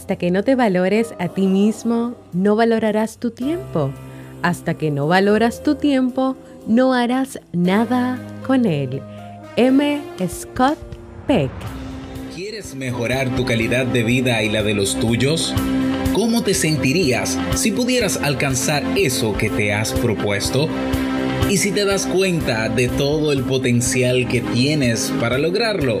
Hasta que no te valores a ti mismo, no valorarás tu tiempo. Hasta que no valoras tu tiempo, no harás nada con él. M. Scott Peck. ¿Quieres mejorar tu calidad de vida y la de los tuyos? ¿Cómo te sentirías si pudieras alcanzar eso que te has propuesto? ¿Y si te das cuenta de todo el potencial que tienes para lograrlo?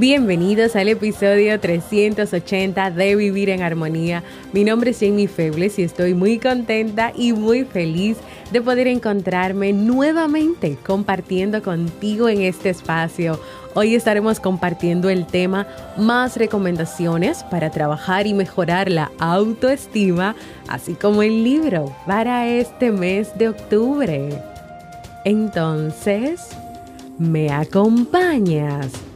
Bienvenidos al episodio 380 de Vivir en Armonía. Mi nombre es Jamie Febles y estoy muy contenta y muy feliz de poder encontrarme nuevamente compartiendo contigo en este espacio. Hoy estaremos compartiendo el tema más recomendaciones para trabajar y mejorar la autoestima, así como el libro para este mes de octubre. Entonces, ¿me acompañas?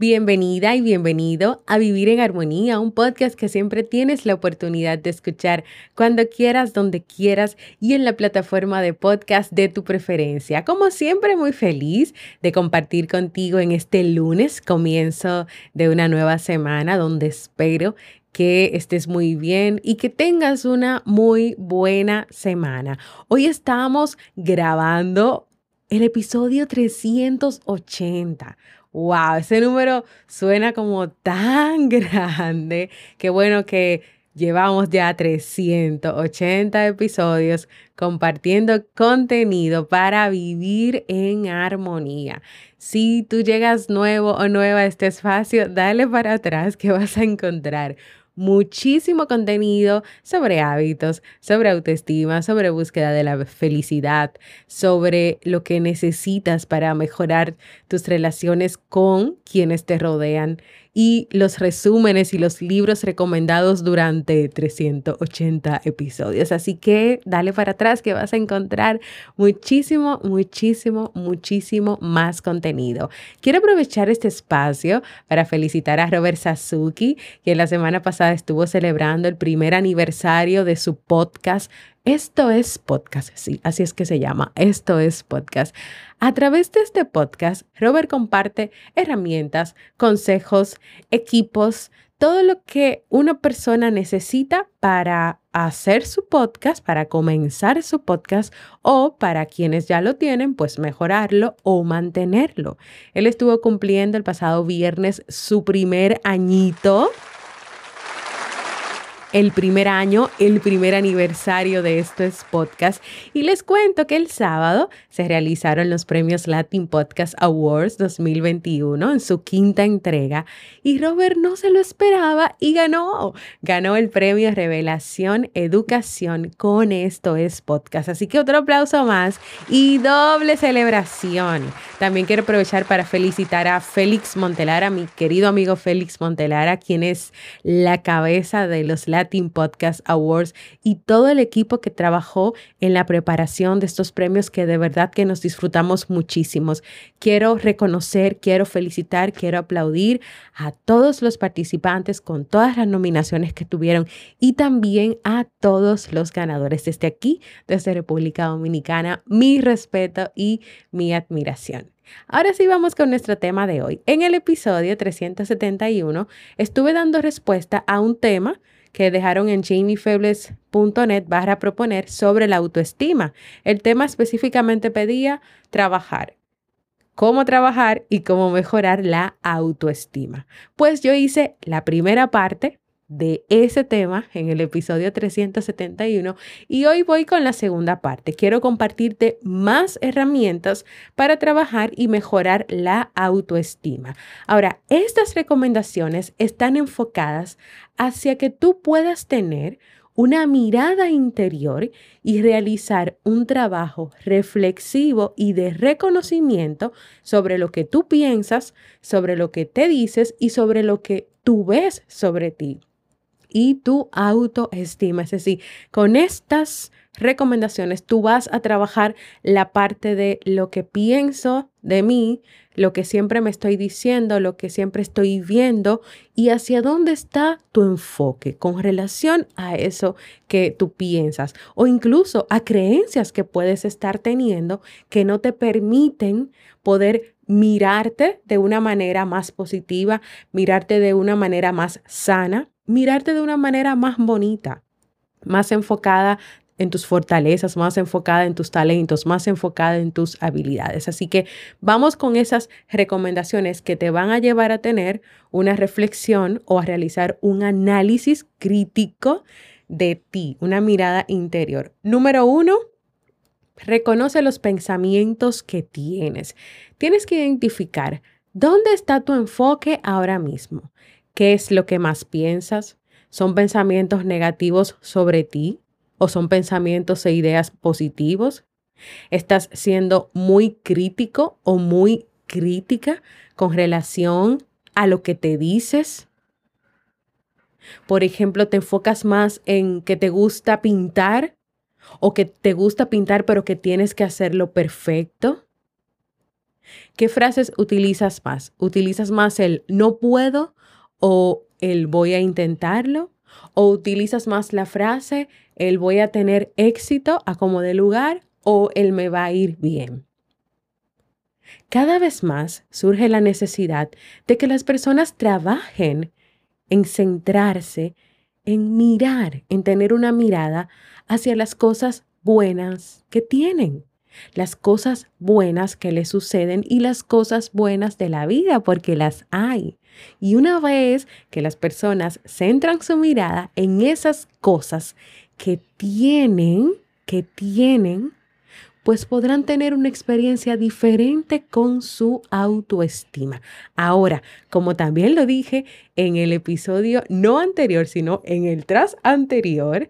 Bienvenida y bienvenido a Vivir en Armonía, un podcast que siempre tienes la oportunidad de escuchar cuando quieras, donde quieras y en la plataforma de podcast de tu preferencia. Como siempre, muy feliz de compartir contigo en este lunes, comienzo de una nueva semana donde espero que estés muy bien y que tengas una muy buena semana. Hoy estamos grabando el episodio 380. ¡Wow! Ese número suena como tan grande. Qué bueno que llevamos ya 380 episodios compartiendo contenido para vivir en armonía. Si tú llegas nuevo o nueva a este espacio, dale para atrás que vas a encontrar muchísimo contenido sobre hábitos, sobre autoestima, sobre búsqueda de la felicidad, sobre lo que necesitas para mejorar tus relaciones con quienes te rodean y los resúmenes y los libros recomendados durante 380 episodios. Así que dale para atrás que vas a encontrar muchísimo, muchísimo, muchísimo más contenido. Quiero aprovechar este espacio para felicitar a Robert Sasuki, que la semana pasada estuvo celebrando el primer aniversario de su podcast esto es podcast, sí, así es que se llama. Esto es podcast. A través de este podcast, Robert comparte herramientas, consejos, equipos, todo lo que una persona necesita para hacer su podcast, para comenzar su podcast o para quienes ya lo tienen, pues mejorarlo o mantenerlo. Él estuvo cumpliendo el pasado viernes su primer añito el primer año, el primer aniversario de estos podcast. Y les cuento que el sábado se realizaron los premios Latin Podcast Awards 2021 en su quinta entrega y Robert no se lo esperaba y ganó. Ganó el premio Revelación Educación con Esto es Podcast. Así que otro aplauso más y doble celebración. También quiero aprovechar para felicitar a Félix Montelara, mi querido amigo Félix Montelara, quien es la cabeza de los Latin Latin Podcast Awards y todo el equipo que trabajó en la preparación de estos premios que de verdad que nos disfrutamos muchísimos. Quiero reconocer, quiero felicitar, quiero aplaudir a todos los participantes con todas las nominaciones que tuvieron y también a todos los ganadores desde aquí, desde República Dominicana. Mi respeto y mi admiración. Ahora sí vamos con nuestro tema de hoy. En el episodio 371 estuve dando respuesta a un tema que dejaron en jamiefebles.net barra proponer sobre la autoestima. El tema específicamente pedía trabajar. Cómo trabajar y cómo mejorar la autoestima. Pues yo hice la primera parte de ese tema en el episodio 371 y hoy voy con la segunda parte. Quiero compartirte más herramientas para trabajar y mejorar la autoestima. Ahora, estas recomendaciones están enfocadas hacia que tú puedas tener una mirada interior y realizar un trabajo reflexivo y de reconocimiento sobre lo que tú piensas, sobre lo que te dices y sobre lo que tú ves sobre ti y tu autoestima. Es decir, con estas recomendaciones tú vas a trabajar la parte de lo que pienso de mí, lo que siempre me estoy diciendo, lo que siempre estoy viendo y hacia dónde está tu enfoque con relación a eso que tú piensas o incluso a creencias que puedes estar teniendo que no te permiten poder mirarte de una manera más positiva, mirarte de una manera más sana, mirarte de una manera más bonita, más enfocada en tus fortalezas, más enfocada en tus talentos, más enfocada en tus habilidades. Así que vamos con esas recomendaciones que te van a llevar a tener una reflexión o a realizar un análisis crítico de ti, una mirada interior. Número uno, reconoce los pensamientos que tienes. Tienes que identificar dónde está tu enfoque ahora mismo. ¿Qué es lo que más piensas? ¿Son pensamientos negativos sobre ti? o son pensamientos e ideas positivos? ¿Estás siendo muy crítico o muy crítica con relación a lo que te dices? Por ejemplo, ¿te enfocas más en que te gusta pintar o que te gusta pintar pero que tienes que hacerlo perfecto? ¿Qué frases utilizas más? ¿Utilizas más el no puedo o el voy a intentarlo? ¿O utilizas más la frase el voy a tener éxito a como de lugar o el me va a ir bien? Cada vez más surge la necesidad de que las personas trabajen en centrarse, en mirar, en tener una mirada hacia las cosas buenas que tienen, las cosas buenas que les suceden y las cosas buenas de la vida, porque las hay. Y una vez que las personas centran su mirada en esas cosas que tienen, que tienen, pues podrán tener una experiencia diferente con su autoestima. Ahora, como también lo dije en el episodio no anterior, sino en el tras anterior,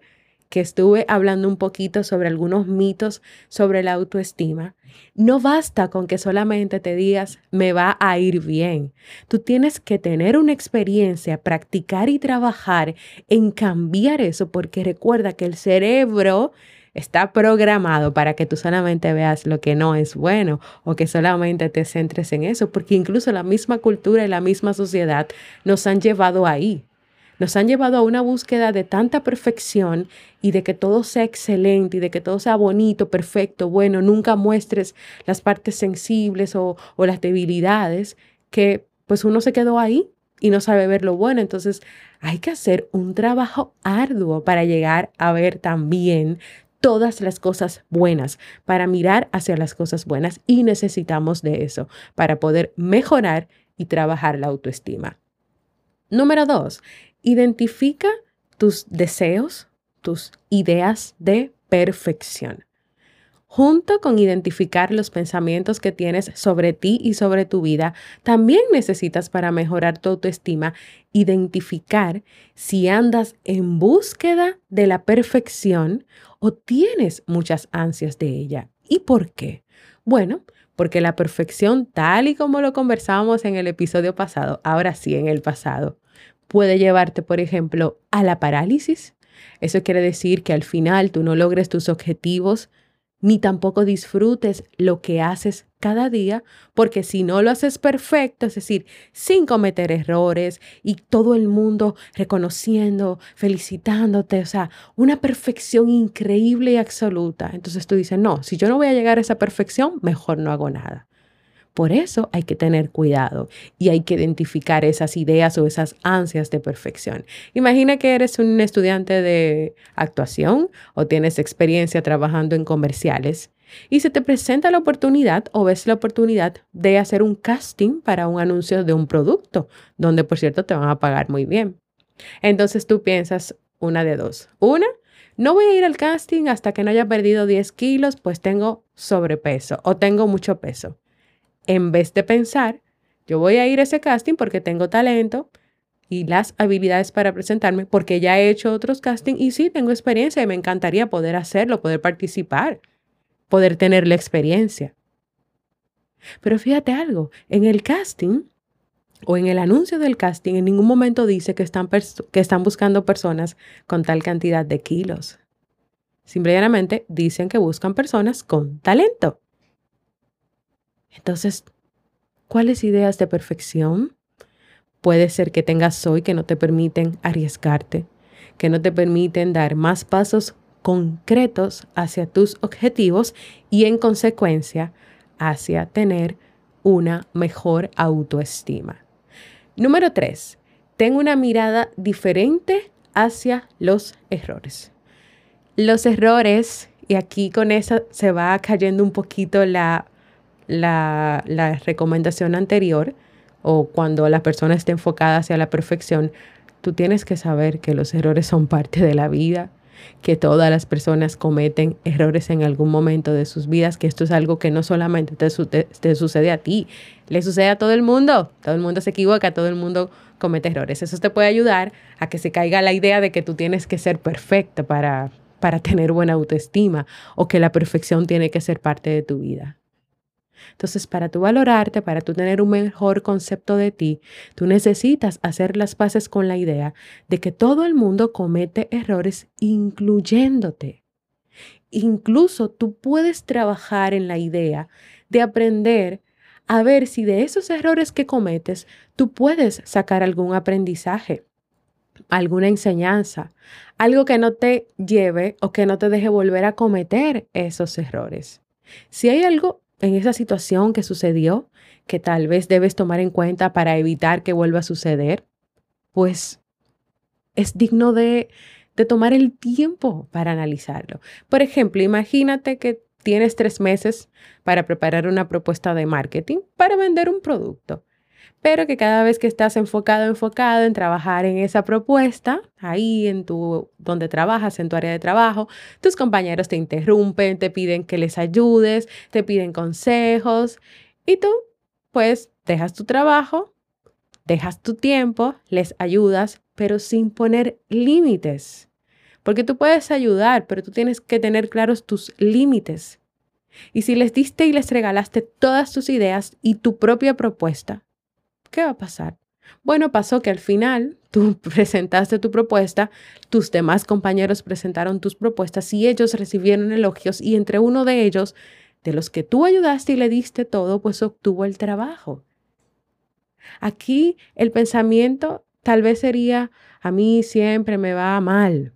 que estuve hablando un poquito sobre algunos mitos sobre la autoestima, no basta con que solamente te digas, me va a ir bien. Tú tienes que tener una experiencia, practicar y trabajar en cambiar eso, porque recuerda que el cerebro está programado para que tú solamente veas lo que no es bueno o que solamente te centres en eso, porque incluso la misma cultura y la misma sociedad nos han llevado ahí nos han llevado a una búsqueda de tanta perfección y de que todo sea excelente y de que todo sea bonito, perfecto, bueno, nunca muestres las partes sensibles o, las debilidades, que pues uno se quedó ahí y no sabe ver lo bueno. Entonces hay que hacer un trabajo arduo para llegar a ver también todas las cosas buenas, para mirar hacia las cosas buenas y necesitamos de eso para poder mejorar y trabajar la autoestima. Número dos, Identifica tus deseos, tus ideas de perfección. Junto con identificar los pensamientos que tienes sobre ti y sobre tu vida, también necesitas para mejorar tu autoestima identificar si andas en búsqueda de la perfección o tienes muchas ansias de ella. ¿Y por qué? Bueno, porque la perfección, tal y como lo conversábamos en el episodio pasado, ahora sí en el pasado, puede llevarte, por ejemplo, a la parálisis. Eso quiere decir que al final tú no logres tus objetivos ni tampoco disfrutes lo que haces cada día, porque si no lo haces perfecto, es decir, sin cometer errores y todo el mundo reconociendo, felicitándote, o sea, una perfección increíble y absoluta, entonces tú dices, no, si yo no voy a llegar a esa perfección, mejor no hago nada. Por eso hay que tener cuidado y hay que identificar esas ideas o esas ansias de perfección. Imagina que eres un estudiante de actuación o tienes experiencia trabajando en comerciales y se te presenta la oportunidad o ves la oportunidad de hacer un casting para un anuncio de un producto, donde por cierto te van a pagar muy bien. Entonces tú piensas una de dos. Una, no voy a ir al casting hasta que no haya perdido 10 kilos, pues tengo sobrepeso o tengo mucho peso. En vez de pensar, yo voy a ir a ese casting porque tengo talento y las habilidades para presentarme, porque ya he hecho otros castings y sí, tengo experiencia y me encantaría poder hacerlo, poder participar, poder tener la experiencia. Pero fíjate algo, en el casting o en el anuncio del casting en ningún momento dice que están, que están buscando personas con tal cantidad de kilos. Simplemente dicen que buscan personas con talento. Entonces, ¿cuáles ideas de perfección puede ser que tengas hoy que no te permiten arriesgarte, que no te permiten dar más pasos concretos hacia tus objetivos y en consecuencia hacia tener una mejor autoestima? Número tres, ten una mirada diferente hacia los errores. Los errores, y aquí con eso se va cayendo un poquito la, la, recomendación anterior, o cuando la persona esté enfocada hacia la perfección, tú tienes que saber que los errores son parte de la vida, que todas las personas cometen errores en algún momento de sus vidas, que esto es algo que no solamente te, sucede a ti, le sucede a todo el mundo, todo el mundo se equivoca, todo el mundo comete errores. Eso te puede ayudar a que se caiga la idea de que tú tienes que ser perfecta para, para tener buena autoestima o que la perfección tiene que ser parte de tu vida. Entonces, para tú valorarte, para tú tener un mejor concepto de ti, tú necesitas hacer las paces con la idea de que todo el mundo comete errores, incluyéndote. Incluso tú puedes trabajar en la idea de aprender a ver si de esos errores que cometes tú puedes sacar algún aprendizaje, alguna enseñanza, algo que no te lleve o que no te deje volver a cometer esos errores. Si hay algo en esa situación que sucedió que tal vez debes tomar en cuenta para evitar que vuelva a suceder, pues es digno de, de tomar el tiempo para analizarlo. Por ejemplo, imagínate que tienes tres meses para preparar una propuesta de marketing para vender un producto pero que cada vez que estás enfocado, enfocado en trabajar en esa propuesta, ahí en tu, donde trabajas, en tu área de trabajo, tus compañeros te interrumpen, te piden que les ayudes, te piden consejos y tú, pues, dejas tu trabajo, dejas tu tiempo, les ayudas, pero sin poner límites. Porque tú puedes ayudar, pero tú tienes que tener claros tus límites. Y si les diste y les regalaste todas tus ideas y tu propia propuesta, ¿qué va a pasar? Bueno, pasó que al final tú presentaste tu propuesta, tus demás compañeros presentaron tus propuestas y ellos recibieron elogios y entre uno de ellos, de los que tú ayudaste y le diste todo, pues obtuvo el trabajo. Aquí el pensamiento tal vez sería, a mí siempre me va mal.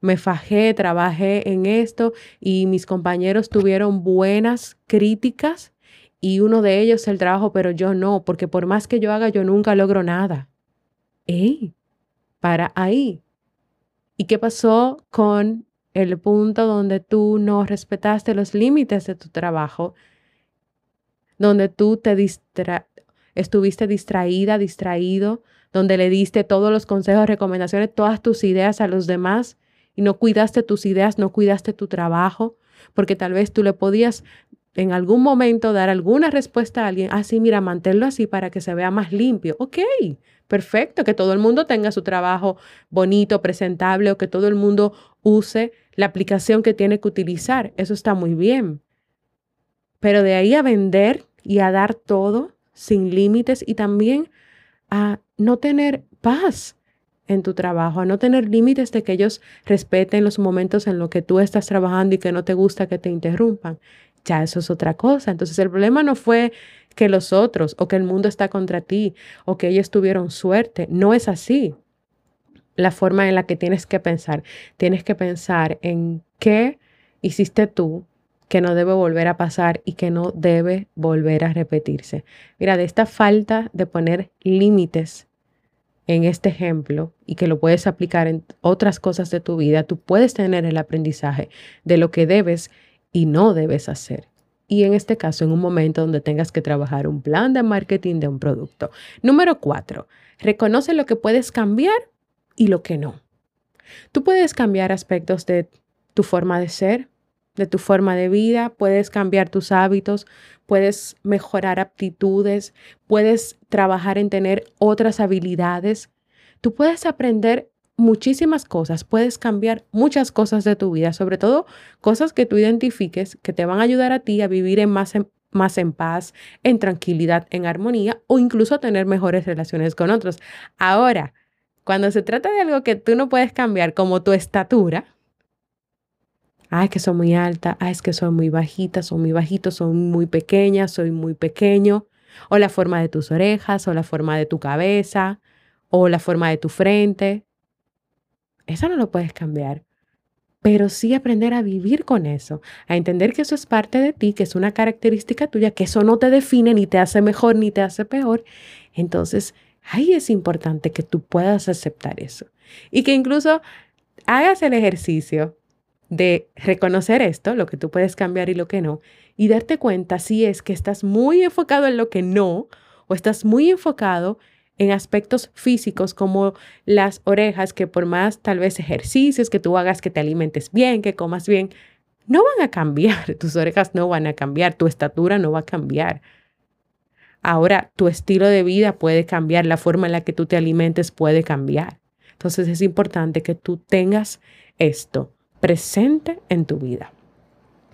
Me fajé, trabajé en esto y mis compañeros tuvieron buenas críticas y uno de ellos el trabajo, pero yo no, porque por más que yo haga, yo nunca logro nada. ¡Ey! Para ahí. ¿Y qué pasó con el punto donde tú no respetaste los límites de tu trabajo? Donde tú te distra estuviste distraída, distraído, donde le diste todos los consejos, recomendaciones, todas tus ideas a los demás y no cuidaste tus ideas, no cuidaste tu trabajo, porque tal vez tú le podías en algún momento dar alguna respuesta a alguien, así, ah, mira, manténlo así para que se vea más limpio. Ok, perfecto, que todo el mundo tenga su trabajo bonito, presentable, o que todo el mundo use la aplicación que tiene que utilizar. Eso está muy bien. Pero de ahí a vender y a dar todo sin límites y también a no tener paz en tu trabajo, a no tener límites de que ellos respeten los momentos en los que tú estás trabajando y que no te gusta que te interrumpan ya eso es otra cosa. Entonces el problema no fue que los otros o que el mundo está contra ti o que ellos tuvieron suerte. No es así. La forma en la que tienes que pensar, tienes que pensar en qué hiciste tú que no debe volver a pasar y que no debe volver a repetirse. Mira, de esta falta de poner límites en este ejemplo y que lo puedes aplicar en otras cosas de tu vida, tú puedes tener el aprendizaje de lo que debes y no debes hacer. y en este caso en un momento donde tengas que trabajar un plan de marketing de un producto. Número cuatro, reconoce lo que puedes cambiar y lo que no. Tú puedes cambiar aspectos de tu forma de ser, de tu forma de vida, puedes cambiar tus hábitos, puedes mejorar aptitudes, puedes trabajar en tener otras habilidades. Tú puedes aprender muchísimas cosas, puedes cambiar muchas cosas de tu vida, sobre todo cosas que tú identifiques que te van a ayudar a ti a vivir en más, en, más en paz, en tranquilidad, en armonía o incluso a tener mejores relaciones con otros. Ahora, cuando se trata de algo que tú no puedes cambiar, como tu estatura, ay, que soy muy alta, es que soy muy bajita, soy muy bajito, soy muy pequeña, soy muy pequeño, o la forma de tus orejas, o la forma de tu cabeza, o la forma de tu frente. Eso no lo puedes cambiar. Pero sí aprender a vivir con eso, a entender que eso es parte de ti, que es una característica tuya, que eso no te define, ni te hace mejor, ni te hace peor. Entonces, ahí es importante que tú puedas aceptar eso. Y que incluso hagas el ejercicio de reconocer esto, lo que tú puedes cambiar y lo que no, y darte cuenta si es que estás muy enfocado en lo que no, o estás muy enfocado en aspectos físicos como las orejas, que por más tal vez ejercicios que tú hagas, que te alimentes bien, que comas bien, no van a cambiar, tus orejas no van a cambiar, tu estatura no va a cambiar. Ahora, tu estilo de vida puede cambiar, la forma en la que tú te alimentes puede cambiar. Entonces es importante que tú tengas esto presente en tu vida.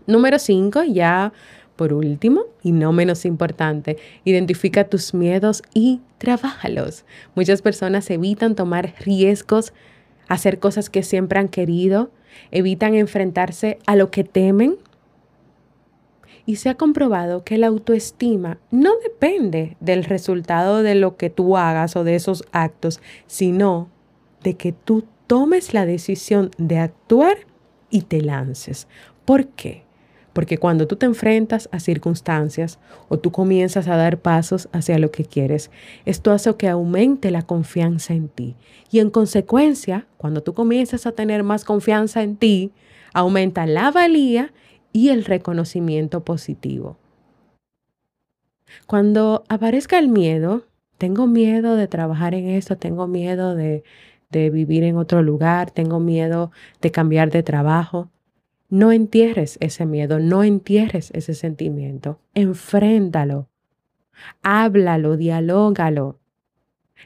Número cinco, ya por último, y no menos importante, identifica tus miedos y trabájalos. Muchas personas evitan tomar riesgos, hacer cosas que siempre han querido, evitan enfrentarse a lo que temen. Y se ha comprobado que la autoestima no depende del resultado de lo que tú hagas o de esos actos, sino de que tú tomes la decisión de actuar y te lances. ¿Por qué? Porque cuando tú te enfrentas a circunstancias o tú comienzas a dar pasos hacia lo que quieres, esto hace que aumente la confianza en ti. Y en consecuencia, cuando tú comienzas a tener más confianza en ti, aumenta la valía y el reconocimiento positivo. Cuando aparezca el miedo, tengo miedo de trabajar en esto, tengo miedo de, de vivir en otro lugar, tengo miedo de cambiar de trabajo. No entierres ese miedo, no entierres ese sentimiento, enfréntalo, háblalo, dialógalo.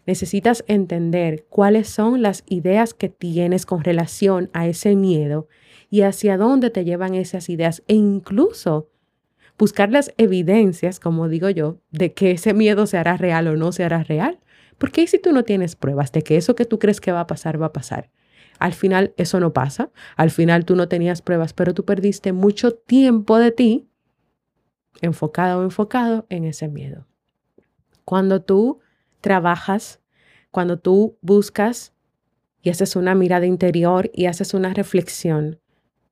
Necesitas entender cuáles son las ideas que tienes con relación a ese miedo y hacia dónde te llevan esas ideas e incluso buscar las evidencias, como digo yo, de que ese miedo se hará real o no se hará real. Porque si tú no tienes pruebas de que eso que tú crees que va a pasar, va a pasar? Al final eso no pasa, al final tú no tenías pruebas, pero tú perdiste mucho tiempo de ti enfocado o enfocado en ese miedo. Cuando tú trabajas, cuando tú buscas y haces una mirada interior y haces una reflexión,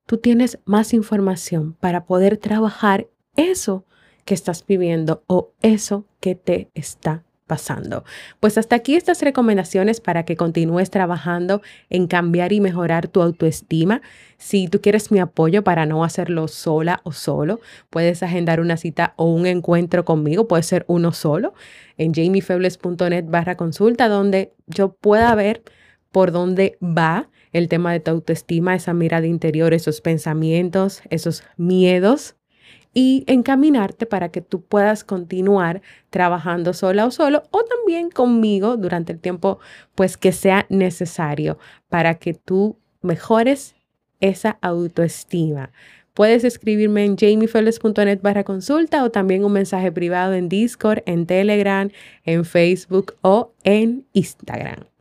tú tienes más información para poder trabajar eso que estás viviendo o eso que te está pasando. Pues hasta aquí estas recomendaciones para que continúes trabajando en cambiar y mejorar tu autoestima. Si tú quieres mi apoyo para no hacerlo sola o solo, puedes agendar una cita o un encuentro conmigo, puede ser uno solo, en jamiefebles.net barra consulta, donde yo pueda ver por dónde va el tema de tu autoestima, esa mirada interior, esos pensamientos, esos miedos y encaminarte para que tú puedas continuar trabajando sola o solo o también conmigo durante el tiempo pues que sea necesario para que tú mejores esa autoestima. Puedes escribirme en jamiefeles.net barra consulta o también un mensaje privado en Discord, en Telegram, en Facebook o en Instagram.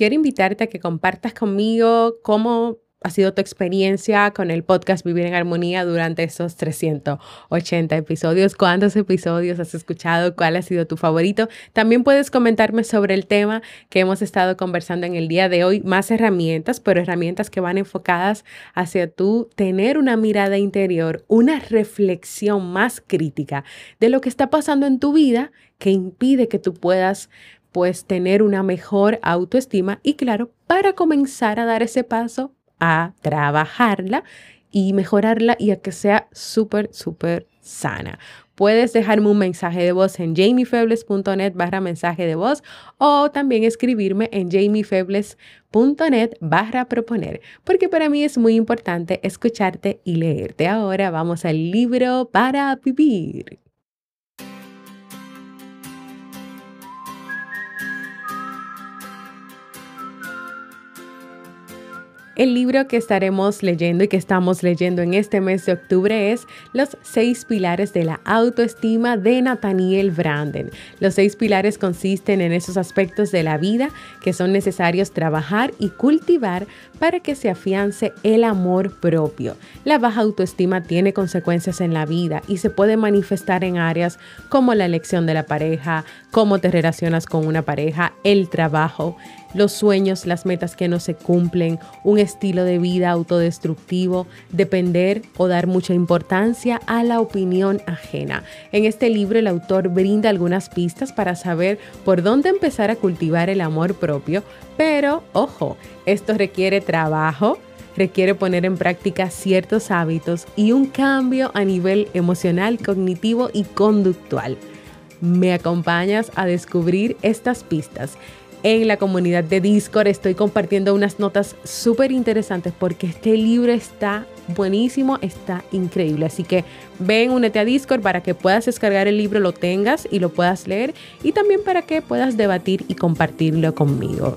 Quiero invitarte a que compartas conmigo cómo ha sido tu experiencia con el podcast Vivir en Armonía durante esos 380 episodios. ¿Cuántos episodios has escuchado? ¿Cuál ha sido tu favorito? También puedes comentarme sobre el tema que hemos estado conversando en el día de hoy. Más herramientas, pero herramientas que van enfocadas hacia tú tener una mirada interior, una reflexión más crítica de lo que está pasando en tu vida que impide que tú puedas pues tener una mejor autoestima y claro, para comenzar a dar ese paso a trabajarla y mejorarla y a que sea súper, súper sana. Puedes dejarme un mensaje de voz en jamiefebles.net barra mensaje de voz o también escribirme en jamiefebles.net barra proponer, porque para mí es muy importante escucharte y leerte. Ahora vamos al libro para vivir. El libro que estaremos leyendo y que estamos leyendo en este mes de octubre es Los seis pilares de la autoestima de Nathaniel Branden. Los seis pilares consisten en esos aspectos de la vida que son necesarios trabajar y cultivar para que se afiance el amor propio. La baja autoestima tiene consecuencias en la vida y se puede manifestar en áreas como la elección de la pareja, cómo te relacionas con una pareja, el trabajo, los sueños, las metas que no se cumplen, un estilo de vida autodestructivo, depender o dar mucha importancia a la opinión ajena. En este libro el autor brinda algunas pistas para saber por dónde empezar a cultivar el amor propio, pero ojo, esto requiere trabajo, requiere poner en práctica ciertos hábitos y un cambio a nivel emocional, cognitivo y conductual. ¿Me acompañas a descubrir estas pistas? En la comunidad de Discord. Estoy compartiendo unas notas súper interesantes porque este libro está buenísimo, está increíble. Así que ven, únete a Discord para que puedas descargar el libro, lo tengas y lo puedas leer y también para que puedas debatir y compartirlo conmigo.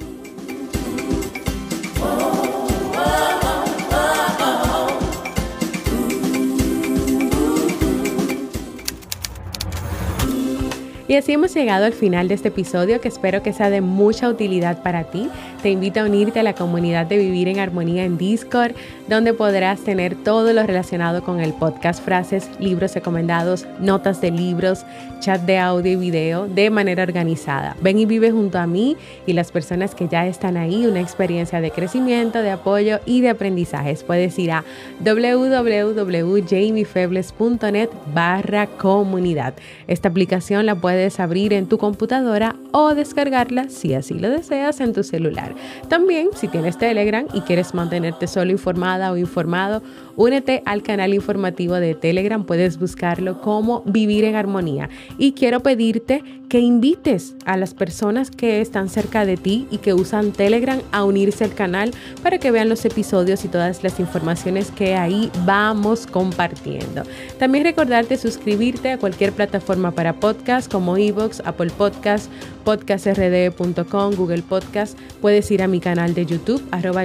Y así hemos llegado al final de este episodio que espero que sea de mucha utilidad para ti. Te invito a unirte a la comunidad de Vivir en Armonía en Discord, donde podrás tener todo lo relacionado con el podcast, frases, libros recomendados, notas de libros, chat de audio y video de manera organizada. Ven y vive junto a mí y las personas que ya están ahí una experiencia de crecimiento, de apoyo y de aprendizajes. Puedes ir a www.jamiefebles.net barra comunidad. Esta aplicación la puedes abrir en tu computadora o descargarla si así lo deseas en tu celular. También, si tienes Telegram y quieres mantenerte solo informada o informado, únete al canal informativo de Telegram. Puedes buscarlo como Vivir en Armonía. Y quiero pedirte que invites a las personas que están cerca de ti y que usan Telegram a unirse al canal para que vean los episodios y todas las informaciones que ahí vamos compartiendo. También recordarte suscribirte a cualquier plataforma para podcast como iVoox, Apple Podcast, podcastrd.com, Google Podcast. Puedes ir a mi canal de YouTube, arroba.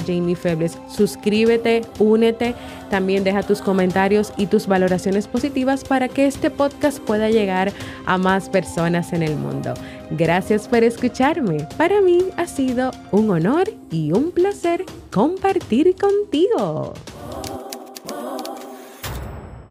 Suscríbete, únete, también deja tus comentarios y tus valoraciones positivas para que este podcast pueda llegar a más personas en el mundo. Gracias por escucharme. Para mí ha sido un honor y un placer compartir contigo.